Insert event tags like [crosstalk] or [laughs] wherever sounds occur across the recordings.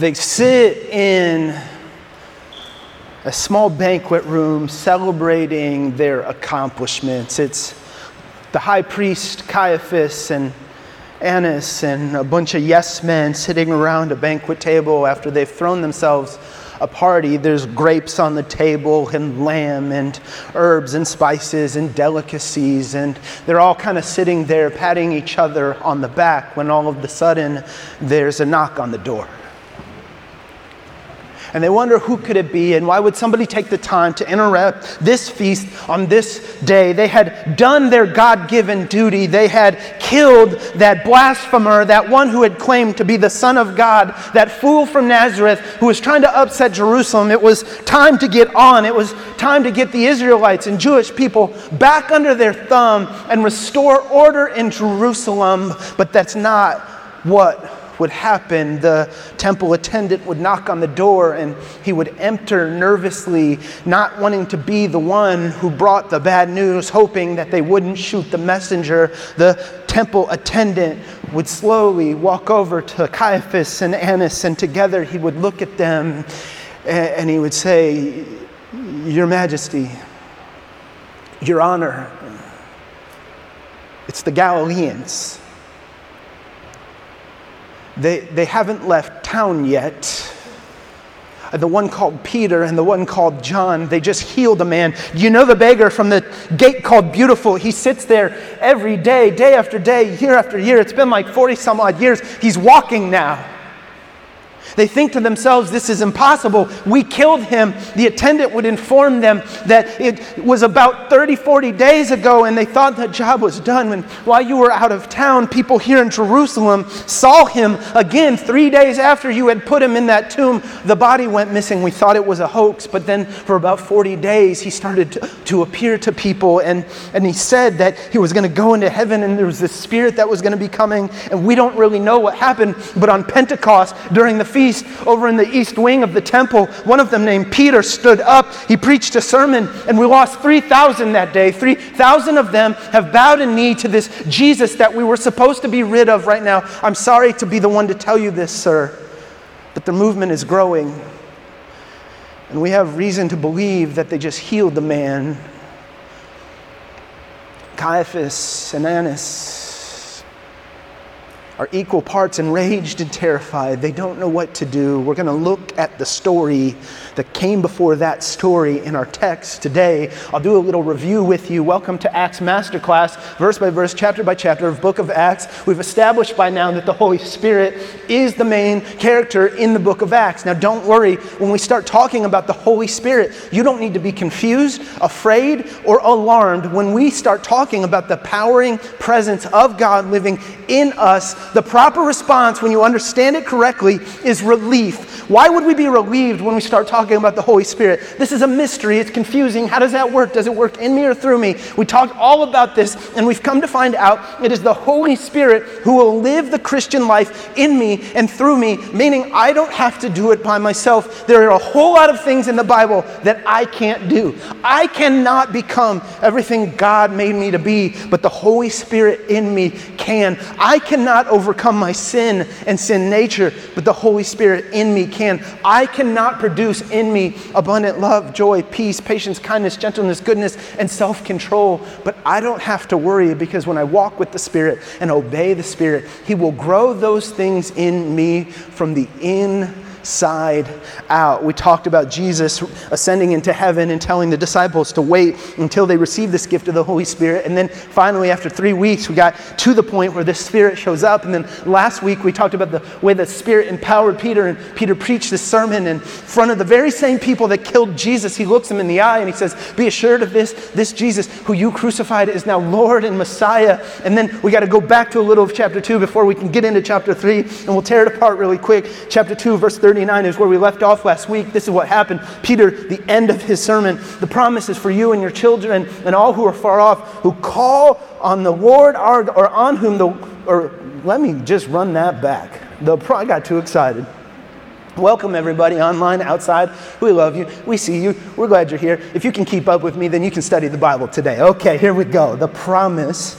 they sit in a small banquet room celebrating their accomplishments. It's the high priest Caiaphas and Annas and a bunch of yes men sitting around a banquet table after they've thrown themselves a party. There's grapes on the table and lamb and herbs and spices and delicacies, and they're all kind of sitting there patting each other on the back when all of a sudden there's a knock on the door and they wonder who could it be and why would somebody take the time to interrupt this feast on this day? They had done their god-given duty. They had killed that blasphemer that one who had claimed to be the son of god that fool from nazareth who was trying to upset jerusalem. It was time to get on. It was time to get the israelites and jewish people back under their thumb and restore order in jerusalem. But that's not what would happen, the temple attendant would knock on the door and he would enter nervously, not wanting to be the one who brought the bad news, hoping that they wouldn't shoot the messenger. The temple attendant would slowly walk over to Caiaphas and Annas, and together he would look at them and he would say, Your Majesty, Your Honor, it's the Galileans. They, they haven't left town yet. The one called Peter and the one called John, they just healed a man. You know the beggar from the gate called Beautiful? He sits there every day, day after day, year after year. It's been like 40 some odd years. He's walking now. They think to themselves, this is impossible. We killed him. The attendant would inform them that it was about 30, 40 days ago, and they thought the job was done. When while you were out of town, people here in Jerusalem saw him again three days after you had put him in that tomb. The body went missing. We thought it was a hoax, but then for about 40 days, he started to, to appear to people, and, and he said that he was going to go into heaven, and there was this spirit that was going to be coming, and we don't really know what happened, but on Pentecost, during the feast, over in the east wing of the temple. One of them, named Peter, stood up. He preached a sermon, and we lost 3,000 that day. 3,000 of them have bowed a knee to this Jesus that we were supposed to be rid of right now. I'm sorry to be the one to tell you this, sir, but the movement is growing. And we have reason to believe that they just healed the man. Caiaphas and Annas are equal parts enraged and terrified. They don't know what to do. We're going to look at the story that came before that story in our text today. I'll do a little review with you. Welcome to Acts Masterclass, verse by verse, chapter by chapter of book of Acts. We've established by now that the Holy Spirit is the main character in the book of Acts. Now, don't worry, when we start talking about the Holy Spirit, you don't need to be confused, afraid, or alarmed when we start talking about the powering presence of God living in us. The proper response, when you understand it correctly, is relief. Why would we be relieved when we start talking? about the Holy Spirit. This is a mystery. It's confusing. How does that work? Does it work in me or through me? We talked all about this, and we've come to find out it is the Holy Spirit who will live the Christian life in me and through me, meaning I don't have to do it by myself. There are a whole lot of things in the Bible that I can't do. I cannot become everything God made me to be, but the Holy Spirit in me can. I cannot overcome my sin and sin nature, but the Holy Spirit in me can. I cannot produce in me abundant love, joy, peace, patience, kindness, gentleness, goodness, and self control. But I don't have to worry because when I walk with the Spirit and obey the Spirit, He will grow those things in me from the in side out. We talked about Jesus ascending into heaven and telling the disciples to wait until they receive this gift of the Holy Spirit. And then finally, after three weeks, we got to the point where the Spirit shows up. And then last week, we talked about the way the Spirit empowered Peter, and Peter preached this sermon in front of the very same people that killed Jesus. He looks them in the eye and he says, Be assured of this this Jesus who you crucified is now Lord and Messiah. And then we got to go back to a little of chapter 2 before we can get into chapter 3, and we'll tear it apart really quick. Chapter 2, verse 30. 39 is where we left off last week. This is what happened. Peter, the end of his sermon, the promise is for you and your children and all who are far off, who call on the Lord our, or on whom the, or let me just run that back. The, I got too excited. Welcome, everybody, online, outside. We love you. We see you. We're glad you're here. If you can keep up with me, then you can study the Bible today. Okay, here we go. The promise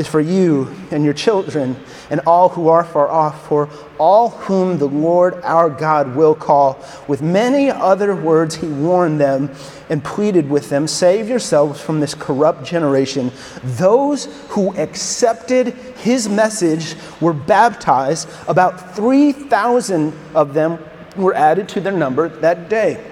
is for you and your children and all who are far off, for all whom the Lord our God will call. With many other words, he warned them and pleaded with them Save yourselves from this corrupt generation. Those who accepted his message were baptized. About 3,000 of them were added to their number that day.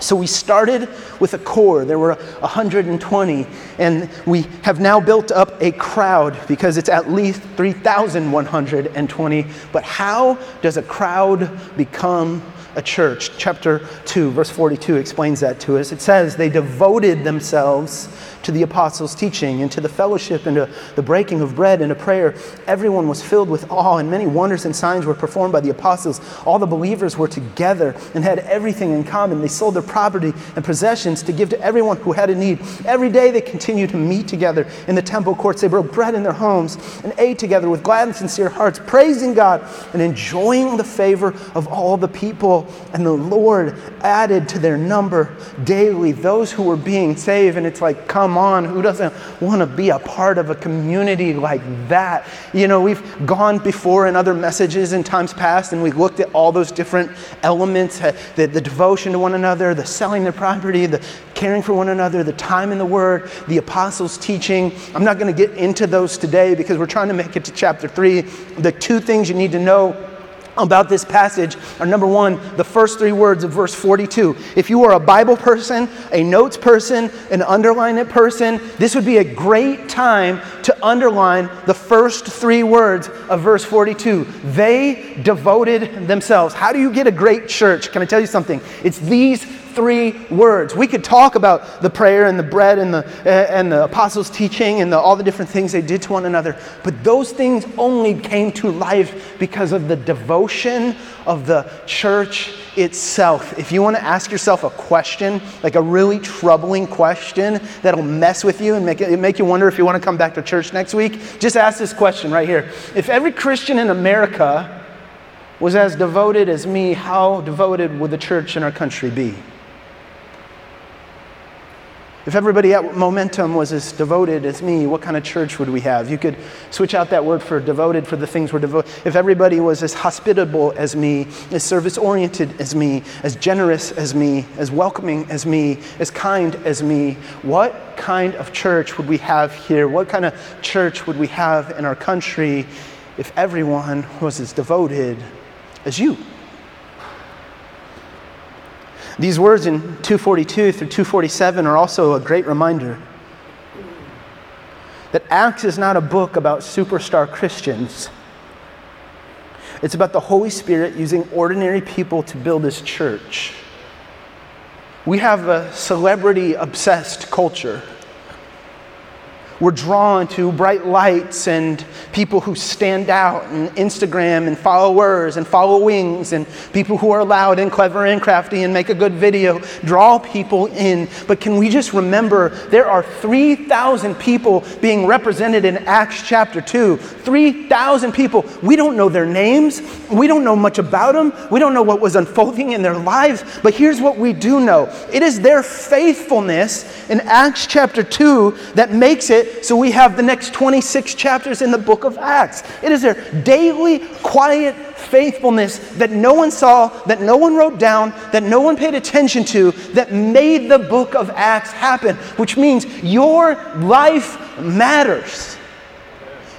So we started with a core. There were 120, and we have now built up a crowd because it's at least 3,120. But how does a crowd become a church? Chapter 2, verse 42 explains that to us. It says, They devoted themselves to the apostles' teaching and to the fellowship and to the breaking of bread and to prayer. Everyone was filled with awe, and many wonders and signs were performed by the apostles. All the believers were together and had everything in common. They sold their property and possessions to give to everyone who had a need. Every day they continued to meet together in the temple courts. They broke bread in their homes and ate together with glad and sincere hearts, praising God and enjoying the favor of all the people. And the Lord added to their number daily those who were being saved. And it's like, come on, who doesn't want to be a part of a community like that? You know, we've gone before in other messages in times past and we've looked at all those different elements the, the devotion to one another, the selling their property, the caring for one another, the time in the Word, the apostles' teaching. I'm not going to get into those today because we're trying to make it to chapter 3. The two things you need to know about this passage are number one, the first three words of verse 42. If you are a Bible person, a notes person, an underline it person, this would be a great time to underline the first three words of verse 42. They devoted themselves. How do you get a great church? Can I tell you something? It's these three words. We could talk about the prayer and the bread and the, uh, and the apostles' teaching and the, all the different things they did to one another, but those things only came to life because of the devotion of the church itself. If you want to ask yourself a question, like a really troubling question that'll mess with you and make, it, make you wonder if you want to come back to church next week, just ask this question right here. If every Christian in America was as devoted as me, how devoted would the church in our country be? If everybody at Momentum was as devoted as me, what kind of church would we have? You could switch out that word for devoted for the things we're devoted. If everybody was as hospitable as me, as service oriented as me, as generous as me, as welcoming as me, as kind as me, what kind of church would we have here? What kind of church would we have in our country if everyone was as devoted as you? These words in 242 through 247 are also a great reminder that Acts is not a book about superstar Christians. It's about the Holy Spirit using ordinary people to build his church. We have a celebrity obsessed culture. We're drawn to bright lights and people who stand out, and Instagram and followers and followings, and people who are loud and clever and crafty and make a good video draw people in. But can we just remember there are 3,000 people being represented in Acts chapter 2? 3,000 people. We don't know their names, we don't know much about them, we don't know what was unfolding in their lives. But here's what we do know it is their faithfulness in Acts chapter 2 that makes it so we have the next 26 chapters in the book of Acts. It is their daily, quiet faithfulness that no one saw, that no one wrote down, that no one paid attention to, that made the book of Acts happen, which means your life matters.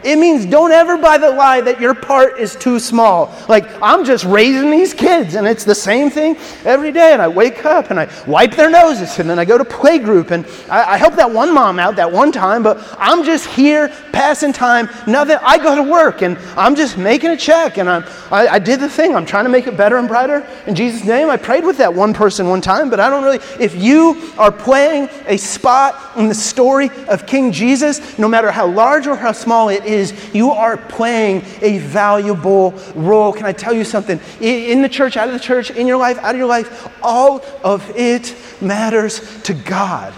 It means don't ever buy the lie that your part is too small. Like, I'm just raising these kids, and it's the same thing every day. And I wake up and I wipe their noses, and then I go to playgroup, and I, I help that one mom out that one time, but I'm just here passing time. Nothing. I go to work, and I'm just making a check, and I'm, I, I did the thing. I'm trying to make it better and brighter. In Jesus' name, I prayed with that one person one time, but I don't really. If you are playing a spot in the story of King Jesus, no matter how large or how small it is, you are playing a valuable role. Can I tell you something? In the church, out of the church, in your life, out of your life, all of it matters to God.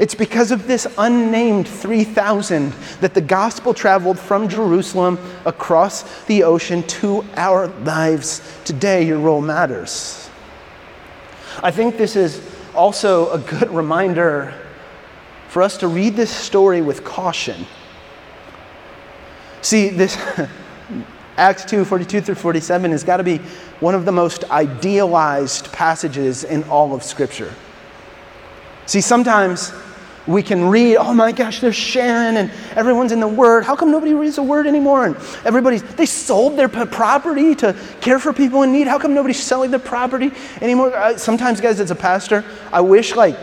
It's because of this unnamed 3,000 that the gospel traveled from Jerusalem across the ocean to our lives today. Your role matters. I think this is also a good reminder for us to read this story with caution See, this [laughs] Acts 2 42 through 47 has got to be one of the most idealized passages in all of Scripture. See, sometimes we can read, oh my gosh, there's Sharon and everyone's in the Word. How come nobody reads the Word anymore? And everybody's, they sold their property to care for people in need. How come nobody's selling their property anymore? sometimes, guys, as a pastor, I wish like,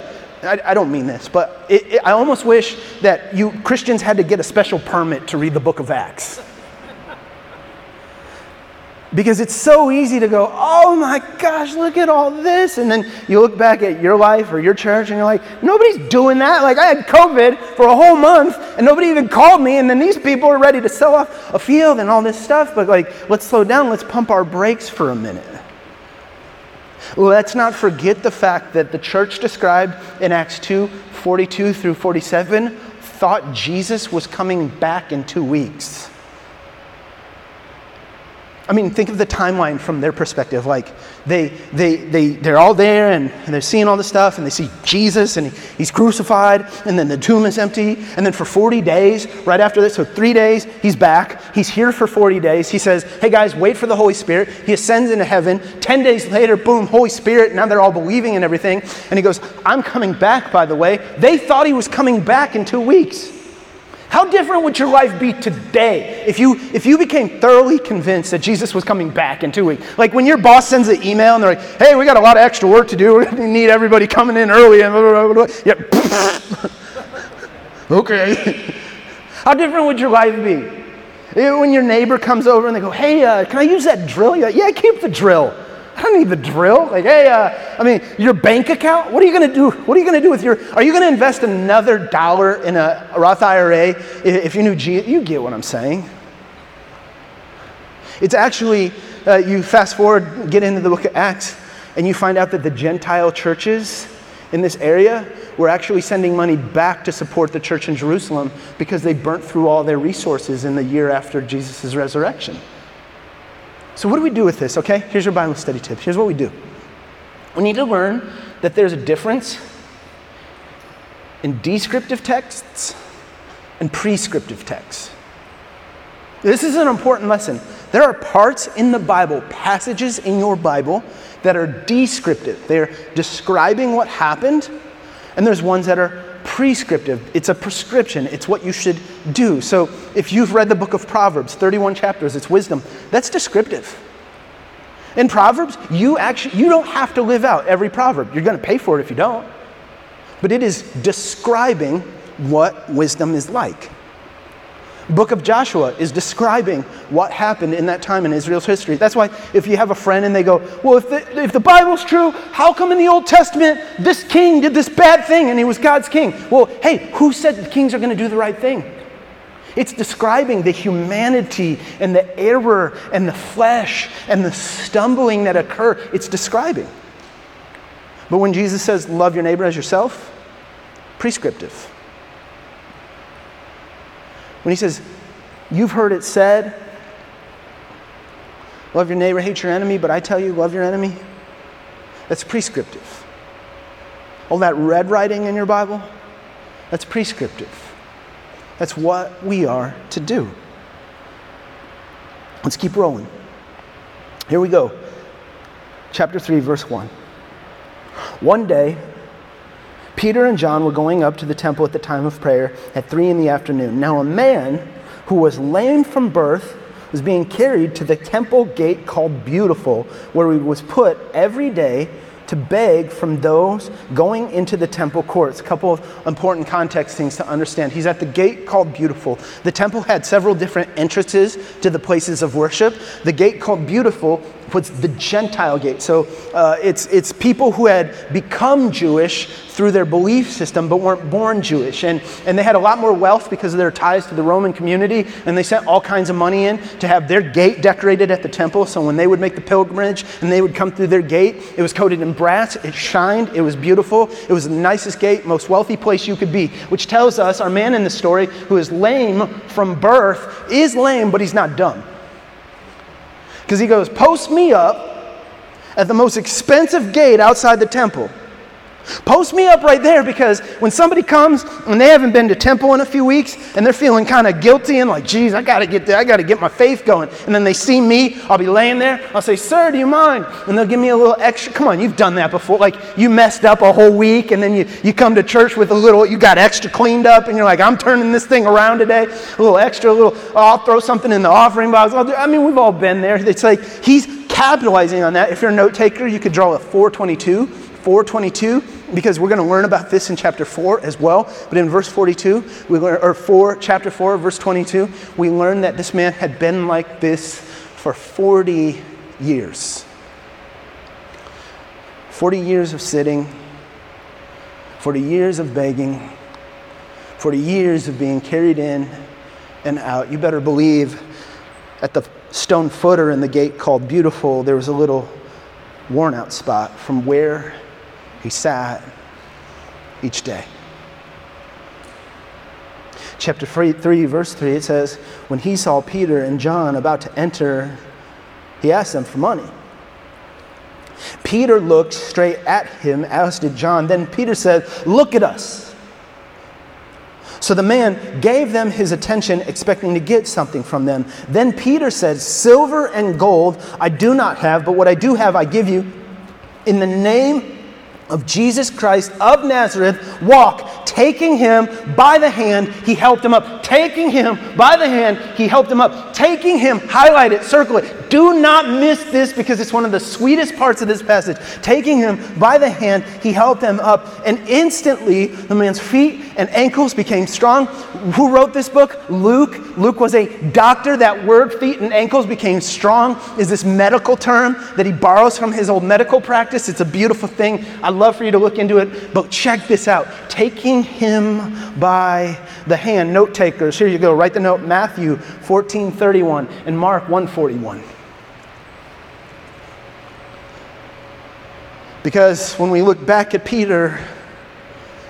I, I don't mean this, but it, it, I almost wish that you Christians had to get a special permit to read the book of Acts. Because it's so easy to go, oh my gosh, look at all this. And then you look back at your life or your church and you're like, nobody's doing that. Like, I had COVID for a whole month and nobody even called me. And then these people are ready to sell off a field and all this stuff. But, like, let's slow down. Let's pump our brakes for a minute. Let's not forget the fact that the church described in Acts 2 42 through 47 thought Jesus was coming back in two weeks. I mean, think of the timeline from their perspective. Like, they, they, they, they're all there and, and they're seeing all this stuff and they see Jesus and he, he's crucified and then the tomb is empty. And then for 40 days, right after this, so three days, he's back. He's here for 40 days. He says, Hey guys, wait for the Holy Spirit. He ascends into heaven. 10 days later, boom, Holy Spirit. Now they're all believing and everything. And he goes, I'm coming back, by the way. They thought he was coming back in two weeks. How different would your life be today if you, if you became thoroughly convinced that Jesus was coming back in two weeks? Like when your boss sends an email and they're like, hey, we got a lot of extra work to do. We need everybody coming in early. And blah, blah, blah, [laughs] okay. [laughs] How different would your life be? When your neighbor comes over and they go, hey, uh, can I use that drill? Like, yeah, keep the drill. I don't need the drill. Like, hey, uh, I mean, your bank account. What are you going to do? What are you going to do with your? Are you going to invest another dollar in a Roth IRA if you knew G? You get what I'm saying. It's actually uh, you fast forward, get into the book of Acts, and you find out that the Gentile churches in this area were actually sending money back to support the church in Jerusalem because they burnt through all their resources in the year after Jesus' resurrection. So, what do we do with this? Okay, here's your Bible study tip. Here's what we do we need to learn that there's a difference in descriptive texts and prescriptive texts. This is an important lesson. There are parts in the Bible, passages in your Bible, that are descriptive. They're describing what happened, and there's ones that are prescriptive, it's a prescription, it's what you should do. So if you've read the book of Proverbs, 31 chapters, it's wisdom, that's descriptive. In Proverbs, you actually you don't have to live out every proverb. You're going to pay for it if you don't. But it is describing what wisdom is like book of Joshua is describing what happened in that time in Israel's history. That's why if you have a friend and they go, Well, if the, if the Bible's true, how come in the Old Testament this king did this bad thing and he was God's king? Well, hey, who said the kings are going to do the right thing? It's describing the humanity and the error and the flesh and the stumbling that occur. It's describing. But when Jesus says, Love your neighbor as yourself, prescriptive. When he says, You've heard it said, love your neighbor, hate your enemy, but I tell you, love your enemy, that's prescriptive. All that red writing in your Bible, that's prescriptive. That's what we are to do. Let's keep rolling. Here we go. Chapter 3, verse 1. One day, Peter and John were going up to the temple at the time of prayer at 3 in the afternoon. Now, a man who was lame from birth was being carried to the temple gate called Beautiful, where he was put every day to beg from those going into the temple courts. A couple of important context things to understand. He's at the gate called Beautiful. The temple had several different entrances to the places of worship. The gate called Beautiful was the Gentile gate. So uh, it's, it's people who had become Jewish through their belief system but weren't born Jewish. And, and they had a lot more wealth because of their ties to the Roman community. And they sent all kinds of money in to have their gate decorated at the temple. So when they would make the pilgrimage and they would come through their gate, it was coated in brass, it shined, it was beautiful. It was the nicest gate, most wealthy place you could be, which tells us our man in the story who is lame from birth is lame, but he's not dumb. Because he goes, Post me up at the most expensive gate outside the temple. Post me up right there because when somebody comes and they haven't been to temple in a few weeks and they're feeling kind of guilty and like, geez, I gotta get there, I gotta get my faith going. And then they see me, I'll be laying there, I'll say, Sir, do you mind? And they'll give me a little extra. Come on, you've done that before. Like you messed up a whole week and then you, you come to church with a little, you got extra cleaned up and you're like, I'm turning this thing around today. A little extra, a little, oh, I'll throw something in the offering box. I mean, we've all been there. It's like he's capitalizing on that. If you're a note taker, you could draw a 422. 422 because we're going to learn about this in chapter 4 as well. But in verse 42, we learn, or 4, chapter 4, verse 22, we learn that this man had been like this for 40 years. 40 years of sitting, 40 years of begging, 40 years of being carried in and out. You better believe at the stone footer in the gate called Beautiful, there was a little worn out spot from where he sat each day. Chapter 3, verse 3, it says, When he saw Peter and John about to enter, he asked them for money. Peter looked straight at him, as did John. Then Peter said, Look at us. So the man gave them his attention, expecting to get something from them. Then Peter said, Silver and gold I do not have, but what I do have I give you. In the name of Jesus Christ of Nazareth walk, taking him by the hand, he helped him up. Taking him by the hand, he helped him up. Taking him, highlight it, circle it. Do not miss this because it's one of the sweetest parts of this passage. Taking him by the hand, he helped him up. And instantly, the man's feet and ankles became strong. Who wrote this book? Luke. Luke was a doctor. That word, feet and ankles, became strong, is this medical term that he borrows from his old medical practice. It's a beautiful thing. I love for you to look into it, but check this out. Taking him by the hand. Note takers, here you go. Write the note Matthew 14 31 and Mark 141. Because when we look back at Peter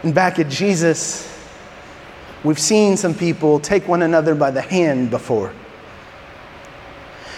and back at Jesus, we've seen some people take one another by the hand before.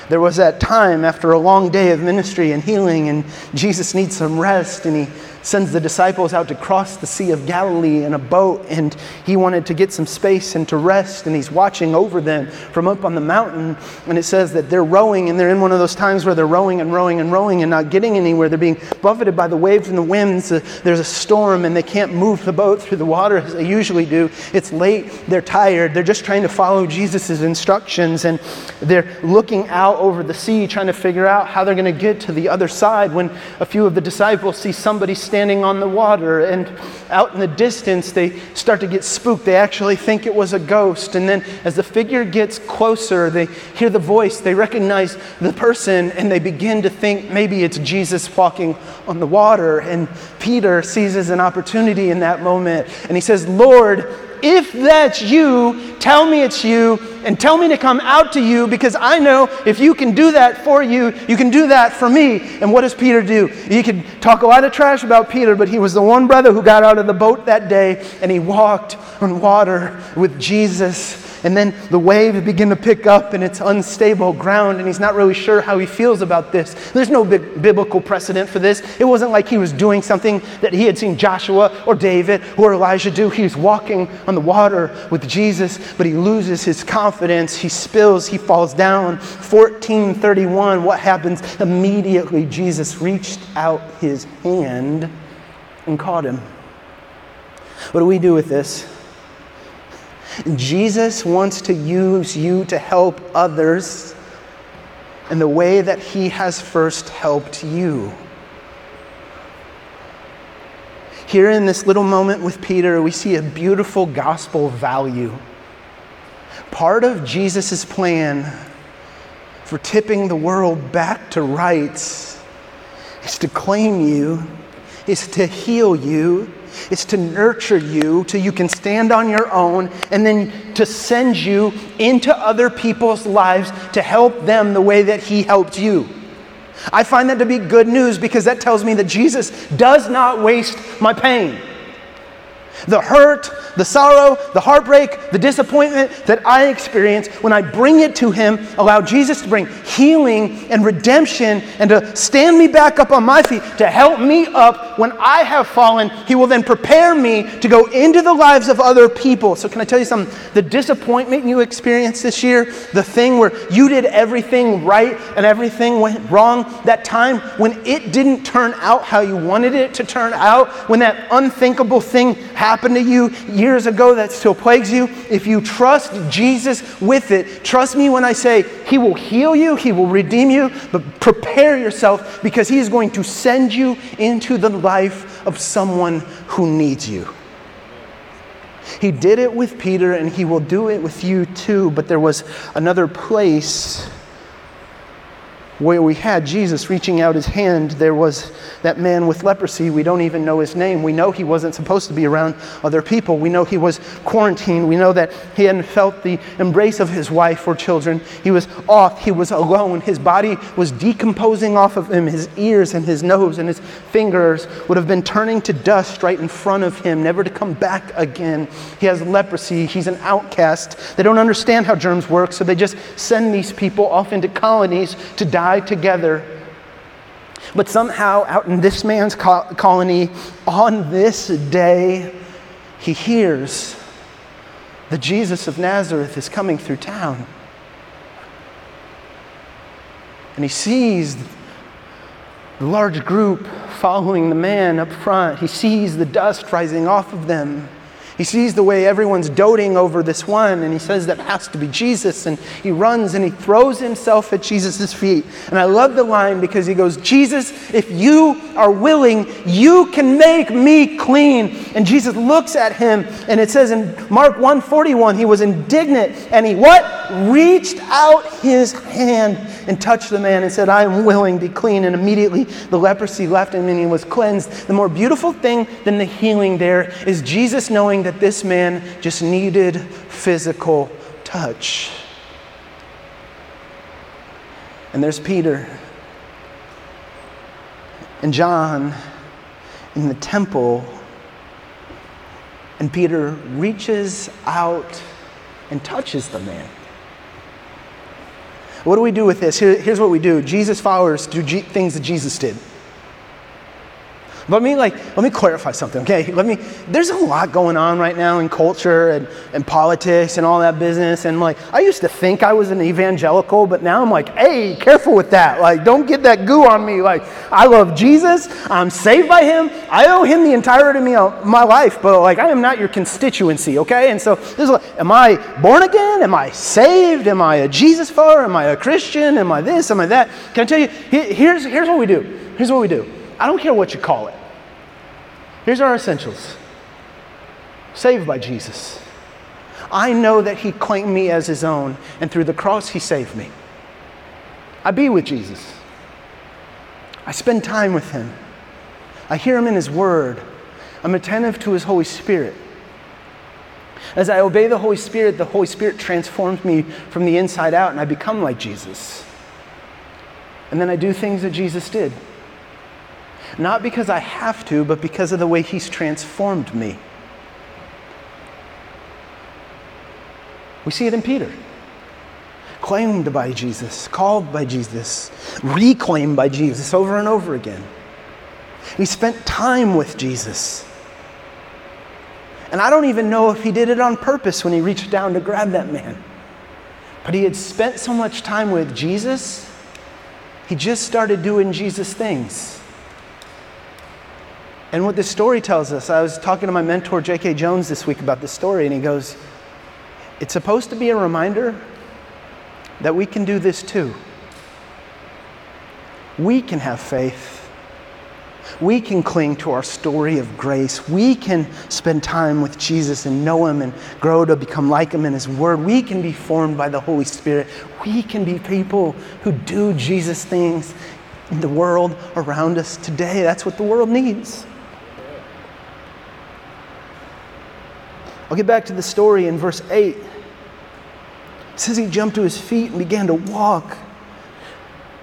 There was that time after a long day of ministry and healing, and Jesus needs some rest, and he sends the disciples out to cross the Sea of Galilee in a boat, and he wanted to get some space and to rest, and he's watching over them from up on the mountain. And it says that they're rowing, and they're in one of those times where they're rowing and rowing and rowing and not getting anywhere. They're being buffeted by the waves and the winds. Uh, there's a storm, and they can't move the boat through the water as they usually do. It's late, they're tired, they're just trying to follow Jesus' instructions, and they're looking out over the sea, trying to figure out how they're going to get to the other side when a few of the disciples see somebody standing standing on the water, and out in the distance, they start to get spooked. They actually think it was a ghost. And then, as the figure gets closer, they hear the voice, they recognize the person, and they begin to think maybe it's Jesus walking on the water. And Peter seizes an opportunity in that moment, and he says, Lord, if that's you, tell me it's you and tell me to come out to you because I know if you can do that for you, you can do that for me. And what does Peter do? You can talk a lot of trash about Peter, but he was the one brother who got out of the boat that day and he walked on water with Jesus and then the waves begin to pick up and it's unstable ground, and he's not really sure how he feels about this. There's no biblical precedent for this. It wasn't like he was doing something that he had seen Joshua or David or Elijah do. He was walking on the water with Jesus, but he loses his confidence. He spills, he falls down. 1431, what happens? Immediately, Jesus reached out his hand and caught him. What do we do with this? Jesus wants to use you to help others in the way that he has first helped you. Here in this little moment with Peter, we see a beautiful gospel value. Part of Jesus' plan for tipping the world back to rights is to claim you, is to heal you, is to nurture you till you can stand on your own and then to send you into other people's lives to help them the way that He helped you. I find that to be good news because that tells me that Jesus does not waste my pain. The hurt, the sorrow, the heartbreak, the disappointment that I experience, when I bring it to Him, allow Jesus to bring healing and redemption and to stand me back up on my feet, to help me up when I have fallen, He will then prepare me to go into the lives of other people. So, can I tell you something? The disappointment you experienced this year, the thing where you did everything right and everything went wrong, that time when it didn't turn out how you wanted it to turn out, when that unthinkable thing happened happened to you years ago that still plagues you, if you trust Jesus with it, trust me when I say He will heal you, He will redeem you, but prepare yourself because He is going to send you into the life of someone who needs you. He did it with Peter and He will do it with you too, but there was another place where we had Jesus reaching out his hand, there was that man with leprosy. We don't even know his name. We know he wasn't supposed to be around other people. We know he was quarantined. We know that he hadn't felt the embrace of his wife or children. He was off. He was alone. His body was decomposing off of him. His ears and his nose and his fingers would have been turning to dust right in front of him, never to come back again. He has leprosy. He's an outcast. They don't understand how germs work, so they just send these people off into colonies to die die together. But somehow, out in this man's colony, on this day, he hears that Jesus of Nazareth is coming through town. And he sees the large group following the man up front. He sees the dust rising off of them. He sees the way everyone's doting over this one, and he says that has to be Jesus. And he runs and he throws himself at Jesus' feet. And I love the line because he goes, Jesus, if you are willing, you can make me clean. And Jesus looks at him, and it says in Mark 141, he was indignant, and he what? Reached out his hand and touched the man and said, I am willing, to be clean. And immediately the leprosy left him and he was cleansed. The more beautiful thing than the healing there is Jesus knowing that this man just needed physical touch. And there's Peter and John in the temple. And Peter reaches out and touches the man. What do we do with this? Here, here's what we do Jesus followers do G- things that Jesus did. Let me like let me clarify something, okay? Let me there's a lot going on right now in culture and, and politics and all that business. And like I used to think I was an evangelical, but now I'm like, hey, careful with that. Like, don't get that goo on me. Like, I love Jesus, I'm saved by him, I owe him the entirety of my life, but like I am not your constituency, okay? And so this is am I born again? Am I saved? Am I a Jesus follower? Am I a Christian? Am I this? Am I that? Can I tell you, here's here's what we do. Here's what we do. I don't care what you call it. Here's our essentials saved by Jesus. I know that He claimed me as His own, and through the cross, He saved me. I be with Jesus. I spend time with Him. I hear Him in His Word. I'm attentive to His Holy Spirit. As I obey the Holy Spirit, the Holy Spirit transforms me from the inside out, and I become like Jesus. And then I do things that Jesus did. Not because I have to, but because of the way He's transformed me. We see it in Peter. Claimed by Jesus, called by Jesus, reclaimed by Jesus over and over again. He spent time with Jesus. And I don't even know if he did it on purpose when he reached down to grab that man. But he had spent so much time with Jesus, he just started doing Jesus things. And what this story tells us, I was talking to my mentor, J.K. Jones, this week about this story, and he goes, It's supposed to be a reminder that we can do this too. We can have faith. We can cling to our story of grace. We can spend time with Jesus and know Him and grow to become like Him in His Word. We can be formed by the Holy Spirit. We can be people who do Jesus things in the world around us today. That's what the world needs. I'll get back to the story in verse 8. It says he jumped to his feet and began to walk.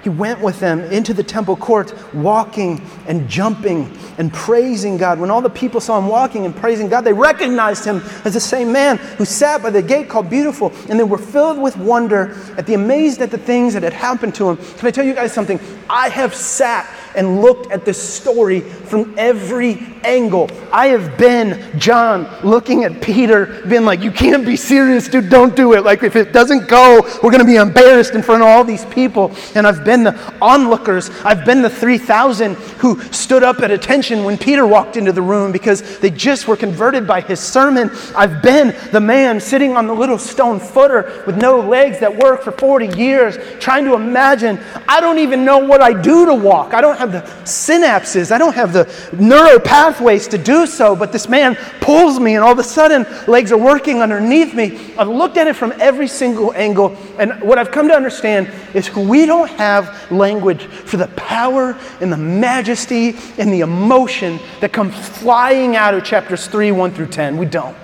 He went with them into the temple court, walking and jumping and praising God. When all the people saw him walking and praising God, they recognized him as the same man who sat by the gate called Beautiful, and they were filled with wonder at the amazed at the things that had happened to him. Can I tell you guys something? I have sat and looked at this story from every angle. I have been John looking at Peter, being like, You can't be serious, dude, don't do it. Like, if it doesn't go, we're going to be embarrassed in front of all these people. And I've been the onlookers, I've been the 3,000 who stood up at attention when Peter walked into the room because they just were converted by his sermon. I've been the man sitting on the little stone footer with no legs that worked for 40 years, trying to imagine, I don't even know what I do to walk. I don't have the synapses, I don't have the neural pathways to do so, but this man pulls me, and all of a sudden, legs are working underneath me. I've looked at it from every single angle, and what I've come to understand is we don't have language for the power and the majesty and the emotion that comes flying out of chapters 3, 1 through 10. We don't.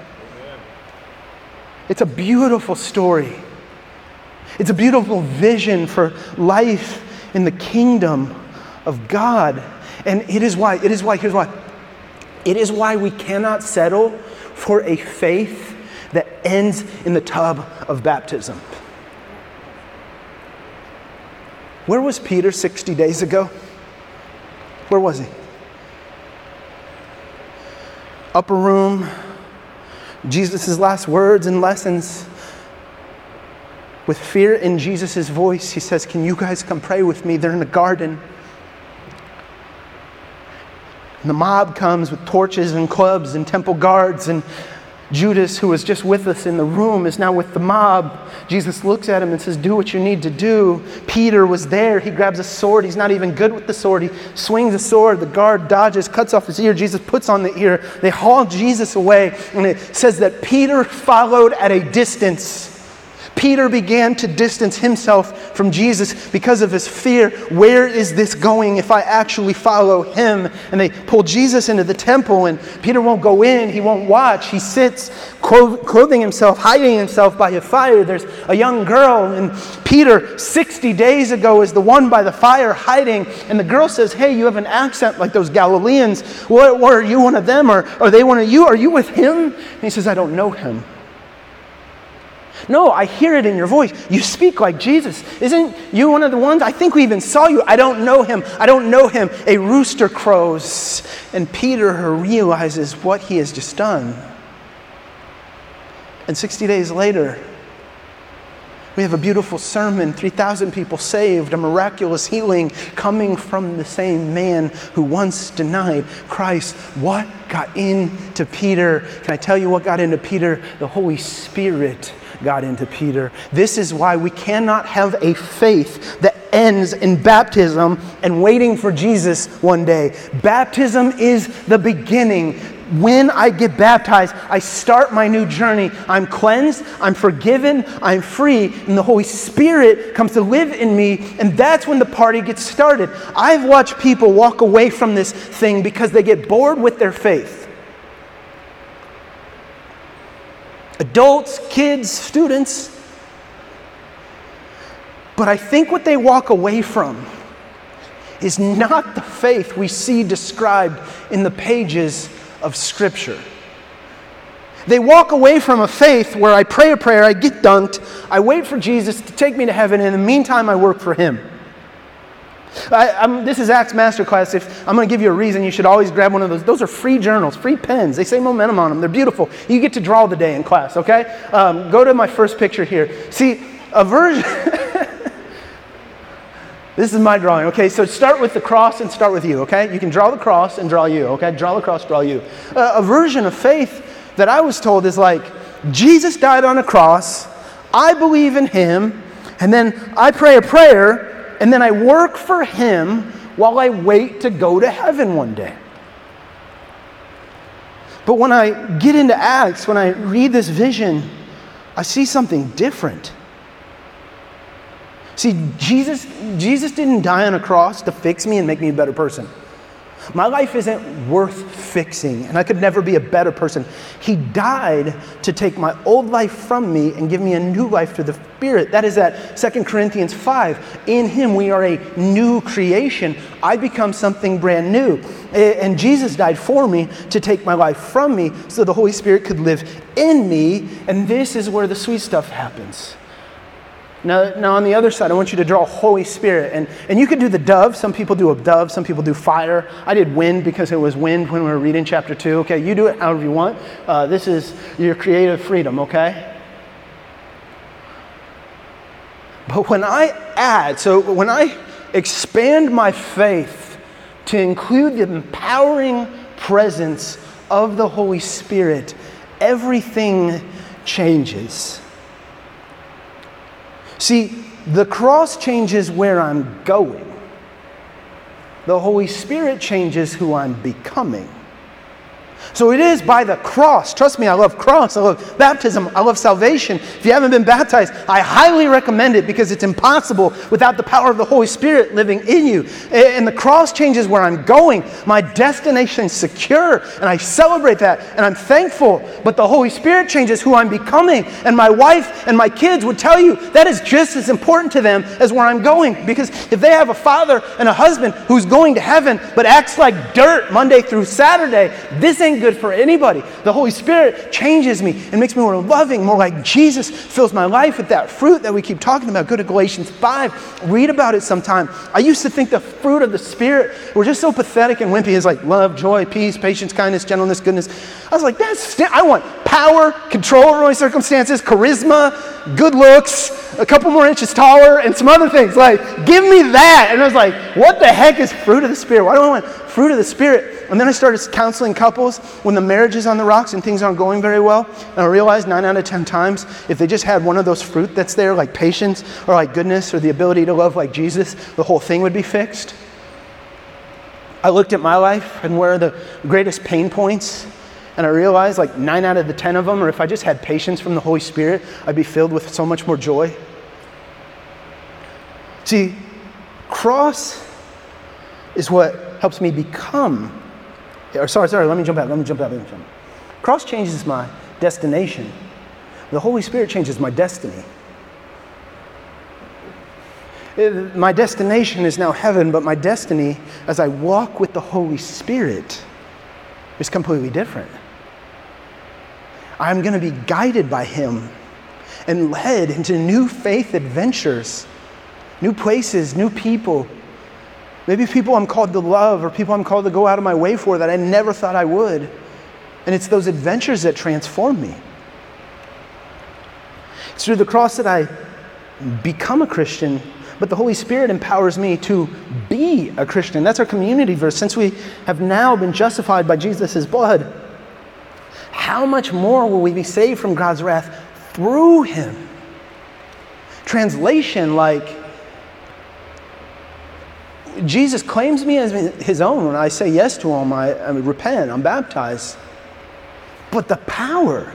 It's a beautiful story. It's a beautiful vision for life in the kingdom of God. And it is why, it is why, here's why. It is why we cannot settle for a faith that ends in the tub of baptism. Where was Peter 60 days ago? Where was he? Upper room, Jesus' last words and lessons. With fear in Jesus' voice, he says, Can you guys come pray with me? They're in the garden. And the mob comes with torches and clubs and temple guards, and Judas, who was just with us in the room, is now with the mob. Jesus looks at him and says, Do what you need to do. Peter was there. He grabs a sword. He's not even good with the sword. He swings a sword. The guard dodges, cuts off his ear. Jesus puts on the ear. They haul Jesus away, and it says that Peter followed at a distance. Peter began to distance himself from Jesus because of his fear. Where is this going if I actually follow him? And they pull Jesus into the temple, and Peter won't go in, he won't watch. He sits clothing himself, hiding himself by a fire. There's a young girl, and Peter, 60 days ago, is the one by the fire hiding. And the girl says, Hey, you have an accent like those Galileans. What, what are you one of them? Or are they one of you? Are you with him? And he says, I don't know him. No, I hear it in your voice. You speak like Jesus. Isn't you one of the ones? I think we even saw you. I don't know him. I don't know him. A rooster crows. And Peter realizes what he has just done. And 60 days later, we have a beautiful sermon 3,000 people saved, a miraculous healing coming from the same man who once denied Christ. What got into Peter? Can I tell you what got into Peter? The Holy Spirit got into Peter. This is why we cannot have a faith that ends in baptism and waiting for Jesus one day. Baptism is the beginning. When I get baptized, I start my new journey. I'm cleansed, I'm forgiven, I'm free, and the Holy Spirit comes to live in me, and that's when the party gets started. I've watched people walk away from this thing because they get bored with their faith. Adults, kids, students. But I think what they walk away from is not the faith we see described in the pages of Scripture. They walk away from a faith where I pray a prayer, I get dunked, I wait for Jesus to take me to heaven, and in the meantime, I work for Him. I, this is Acts Masterclass. If I'm going to give you a reason, you should always grab one of those. Those are free journals, free pens. They say momentum on them. They're beautiful. You get to draw the day in class, okay? Um, go to my first picture here. See, a version. [laughs] this is my drawing, okay? So start with the cross and start with you, okay? You can draw the cross and draw you, okay? Draw the cross, draw you. Uh, a version of faith that I was told is like Jesus died on a cross, I believe in him, and then I pray a prayer and then I work for Him while I wait to go to heaven one day. But when I get into Acts, when I read this vision, I see something different. See, Jesus, Jesus didn't die on a cross to fix me and make me a better person. My life isn't worth fixing, and I could never be a better person. He died to take my old life from me and give me a new life through the Spirit. That is at 2 Corinthians 5. In Him, we are a new creation. I become something brand new. And Jesus died for me to take my life from me so the Holy Spirit could live in me. And this is where the sweet stuff happens. Now, now, on the other side, I want you to draw Holy Spirit. And, and you could do the dove. Some people do a dove, some people do fire. I did wind because it was wind when we were reading chapter 2. Okay, you do it however you want. Uh, this is your creative freedom, okay? But when I add, so when I expand my faith to include the empowering presence of the Holy Spirit, everything changes. See, the cross changes where I'm going. The Holy Spirit changes who I'm becoming. So it is by the cross. Trust me, I love cross. I love baptism. I love salvation. If you haven't been baptized, I highly recommend it because it's impossible without the power of the Holy Spirit living in you. And the cross changes where I'm going. My destination is secure, and I celebrate that, and I'm thankful. But the Holy Spirit changes who I'm becoming. And my wife and my kids would tell you that is just as important to them as where I'm going. Because if they have a father and a husband who's going to heaven but acts like dirt Monday through Saturday, this ain't good for anybody. The Holy Spirit changes me and makes me more loving, more like Jesus, fills my life with that fruit that we keep talking about. Go to Galatians 5, read about it sometime. I used to think the fruit of the Spirit were just so pathetic and wimpy. It's like love, joy, peace, patience, kindness, gentleness, goodness. I was like, that's, I want power, control over my circumstances, charisma, good looks, a couple more inches taller, and some other things. Like, give me that. And I was like, what the heck is fruit of the Spirit? Why do I want fruit of the Spirit? And then I started counseling couples when the marriage is on the rocks and things aren't going very well. And I realized nine out of 10 times, if they just had one of those fruit that's there, like patience or like goodness or the ability to love like Jesus, the whole thing would be fixed. I looked at my life and where are the greatest pain points and I realized like nine out of the 10 of them, or if I just had patience from the Holy Spirit, I'd be filled with so much more joy. See, cross is what helps me become. Or sorry, sorry, let me jump out, let me jump out, let me jump. Cross changes my destination. The Holy Spirit changes my destiny. My destination is now heaven, but my destiny, as I walk with the Holy Spirit, is completely different. I'm going to be guided by Him and led into new faith adventures, new places, new people. Maybe people I'm called to love or people I'm called to go out of my way for that I never thought I would. And it's those adventures that transform me. It's through the cross that I become a Christian, but the Holy Spirit empowers me to be a Christian. That's our community verse. Since we have now been justified by Jesus' blood, how much more will we be saved from God's wrath through him? Translation like, Jesus claims me as his own when I say yes to him, I, I repent, I'm baptized. But the power,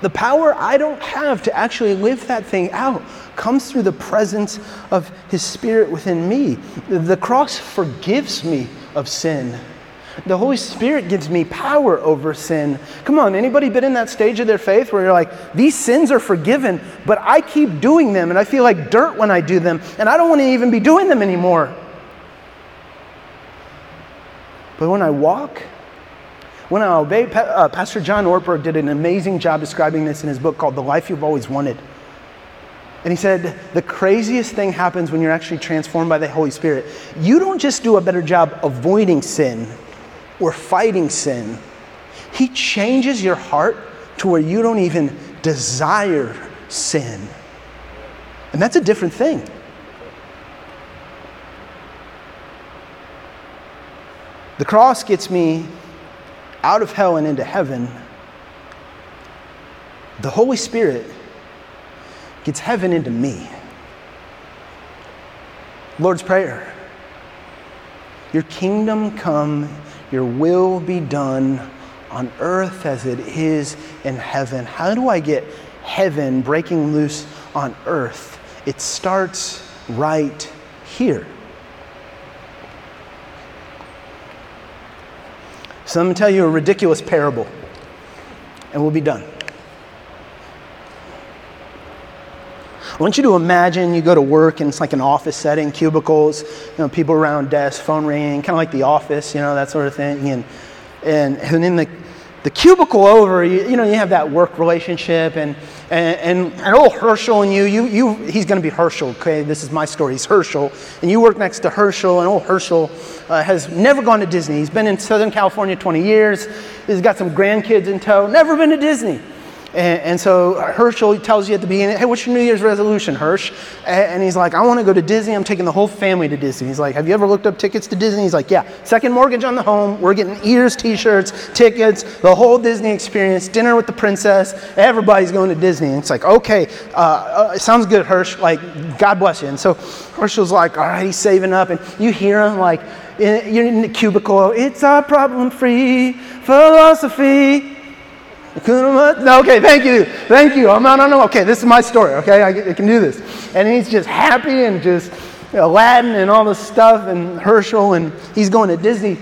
the power I don't have to actually live that thing out comes through the presence of His Spirit within me. The cross forgives me of sin. The Holy Spirit gives me power over sin. Come on, anybody been in that stage of their faith where you're like, these sins are forgiven, but I keep doing them and I feel like dirt when I do them, and I don't want to even be doing them anymore. But when I walk when I obey, uh, Pastor John Ortberg did an amazing job describing this in his book called The Life You've Always Wanted. And he said, the craziest thing happens when you're actually transformed by the Holy Spirit. You don't just do a better job avoiding sin or fighting sin, He changes your heart to where you don't even desire sin. And that's a different thing. The cross gets me out of hell and into heaven, the Holy Spirit gets heaven into me. Lord's Prayer Your kingdom come, your will be done on earth as it is in heaven. How do I get heaven breaking loose on earth? It starts right here. So going to tell you a ridiculous parable, and we'll be done. I want you to imagine you go to work and it's like an office setting, cubicles, you know, people around desks, phone ringing, kind of like the office, you know, that sort of thing. And, and, and in the, the cubicle over, you, you know, you have that work relationship and, and, and, old Herschel and you, you, you he's going to be Herschel, okay? This is my story. He's Herschel. And you work next to Herschel, and old Herschel uh, has never gone to Disney. He's been in Southern California 20 years. He's got some grandkids in tow, never been to Disney. And, and, so Herschel tells you at the beginning, hey, what's your New Year's resolution, Hirsch? And, he's like, I want to go to Disney. I'm taking the whole family to Disney. He's like, have you ever looked up tickets to Disney? He's like, yeah. Second mortgage on the home. We're getting ears, t-shirts, tickets, the whole Disney experience, dinner with the princess. Everybody's going to Disney. And it's like, okay, uh, uh, sounds good, Hirsch. Like, God bless you. And so Herschel's like, all right, he's saving up. And you hear him like, you're in the cubicle. It's our problem-free philosophy. [laughs] No, okay, thank you. Thank you. I'm not, no, okay, this is my story, okay? I, I, can do this. And he's just happy and just Aladdin and all this stuff and Herschel, and he's going to Disney.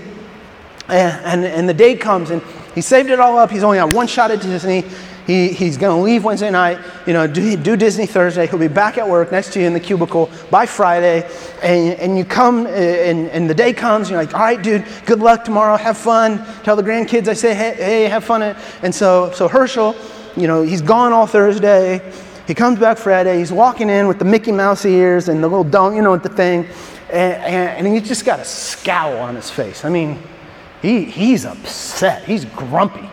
And, and, and the day comes, and he saved it all up. He's only got one shot at Disney. He, he's going to leave Wednesday night, you know, do, do, Disney Thursday. He'll be back at work next to you in the cubicle by Friday. And, and you come, uh, and, and the day comes, you're like, all right, dude, good luck tomorrow. Have fun. Tell the grandkids I say, hey, hey have fun. And so, so Herschel, you know, he's gone all Thursday. He comes back Friday. He's walking in with the Mickey Mouse ears and the little dome, you know, with the thing. And, and, and he's just got a scowl on his face. I mean, he, he's upset. He's grumpy.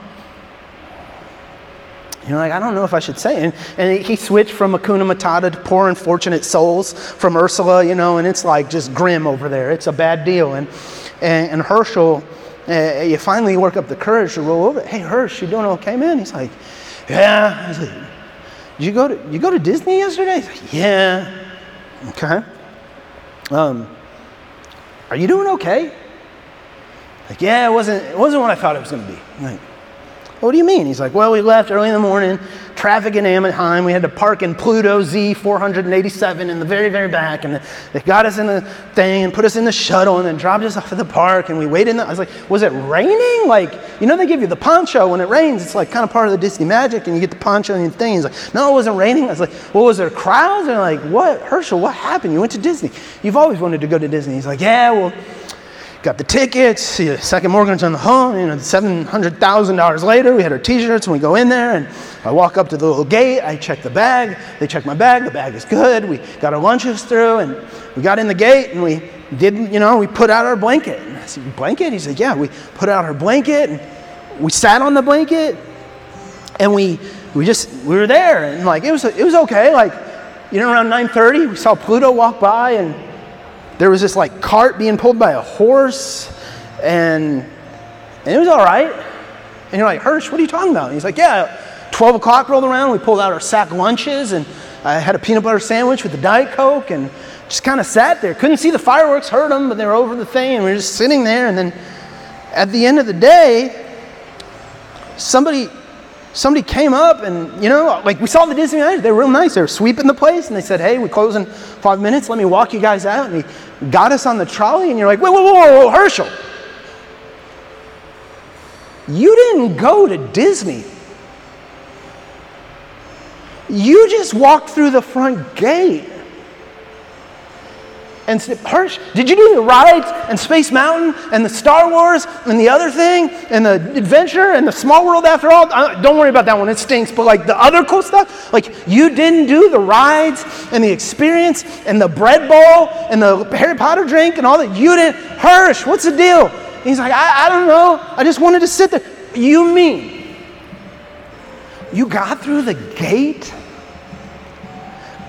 You're like, I don't know if I should say it. And, he switched from Hakuna Matata to Poor Unfortunate Souls from Ursula, you know, and it's like just grim over there. It's a bad deal. And, and, and Herschel, uh, you finally work up the courage to roll over. Hey, Hirsch, you doing okay, man? He's like, yeah. He's like, did you go to, you go to Disney yesterday? He's like, yeah. Okay. Um, are you doing okay? Like, yeah, it wasn't, it wasn't what I thought it was going to be. Like, what do you mean? He's like, Well, we left early in the morning, traffic in Anaheim. We had to park in Pluto Z487 in the very, very back. And they got us in the thing and put us in the shuttle and then dropped us off at the park. And we waited in the, I was like, Was it raining? Like, you know, they give you the poncho when it rains. It's like kind of part of the Disney magic. And you get the poncho and the thing. He's like, No, it wasn't raining. I was like, Well, was there crowds? And like, What? Herschel, what happened? You went to Disney. You've always wanted to go to Disney. He's like, Yeah, well, got the tickets, second mortgage on the home, you know, $700,000 later, we had our t-shirts and we go in there and I walk up to the little gate, I check the bag, they check my bag, the bag is good, we got our lunches through and we got in the gate and we didn't. you know, we put out our blanket. And I said, blanket? He said, yeah, we put out our blanket and we sat on the blanket and we, we just, we were there and like, it was, it was okay. Like, you know, around 9.30, we saw Pluto walk by and there was this like cart being pulled by a horse, and, and it was all right. And you're like, Hirsch, what are you talking about? And he's like, yeah, 12 o'clock rolled around, we pulled out our sack lunches, and I had a peanut butter sandwich with a Diet Coke, and just kind of sat there. Couldn't see the fireworks, heard them, but they were over the thing, and we were just sitting there. And then at the end of the day, somebody somebody came up and, you know, like we saw the Disney guys, they were real nice. They were sweeping the place and they said, hey, we close in five minutes. Let me walk you guys out. And he got us on the trolley and you're like, whoa, whoa, whoa, whoa, Herschel. You didn't go to Disney. You just walked through the front gate and Hirsch, did you do the rides and Space Mountain and the Star Wars and the other thing and the adventure and the Small World after all? Don't worry about that one, it stinks. But like the other cool stuff, like you didn't do the rides and the experience and the bread bowl and the Harry Potter drink and all that. You didn't. Hirsch, what's the deal? And he's like, I, I don't know. I just wanted to sit there. You mean you got through the gate?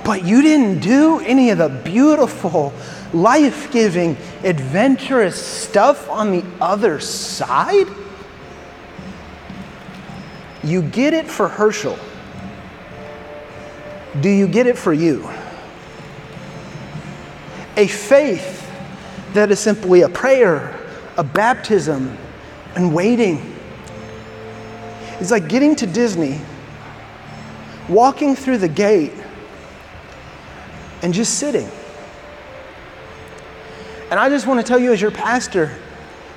But you didn't do any of the beautiful, life giving, adventurous stuff on the other side? You get it for Herschel. Do you get it for you? A faith that is simply a prayer, a baptism, and waiting. It's like getting to Disney, walking through the gate, and just sitting. And I just want to tell you, as your pastor,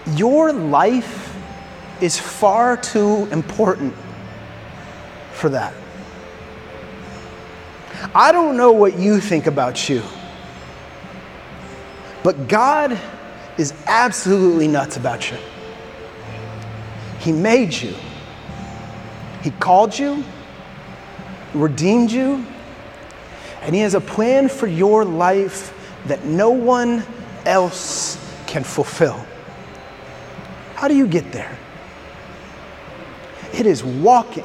your life is far too important for that. I don't know what you think about you, but God is absolutely nuts about you. He made you, He called you, redeemed you, and He has a plan for your life that no one else can fulfill. How do you get there? It is walking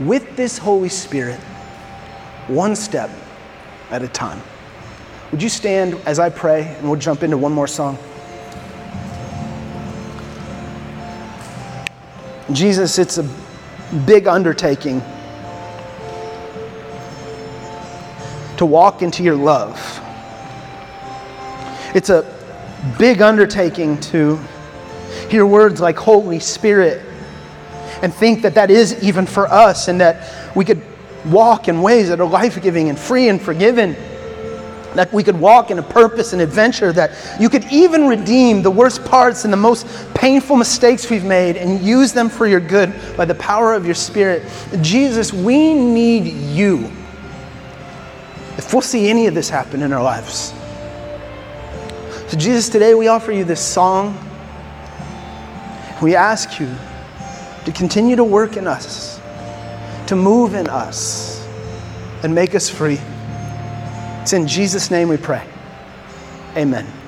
with this Holy Spirit one step at a time. Would you stand as I pray and we'll jump into one more song? Jesus, it's a big undertaking to walk into your love. It's a big undertaking to hear words like Holy Spirit and think that that is even for us and that we could walk in ways that are life giving and free and forgiven. That we could walk in a purpose and adventure, that you could even redeem the worst parts and the most painful mistakes we've made and use them for your good by the power of your Spirit. Jesus, we need you if we'll see any of this happen in our lives. So, Jesus, today we offer you this song. We ask you to continue to work in us, to move in us, and make us free. It's in Jesus' name we pray. Amen.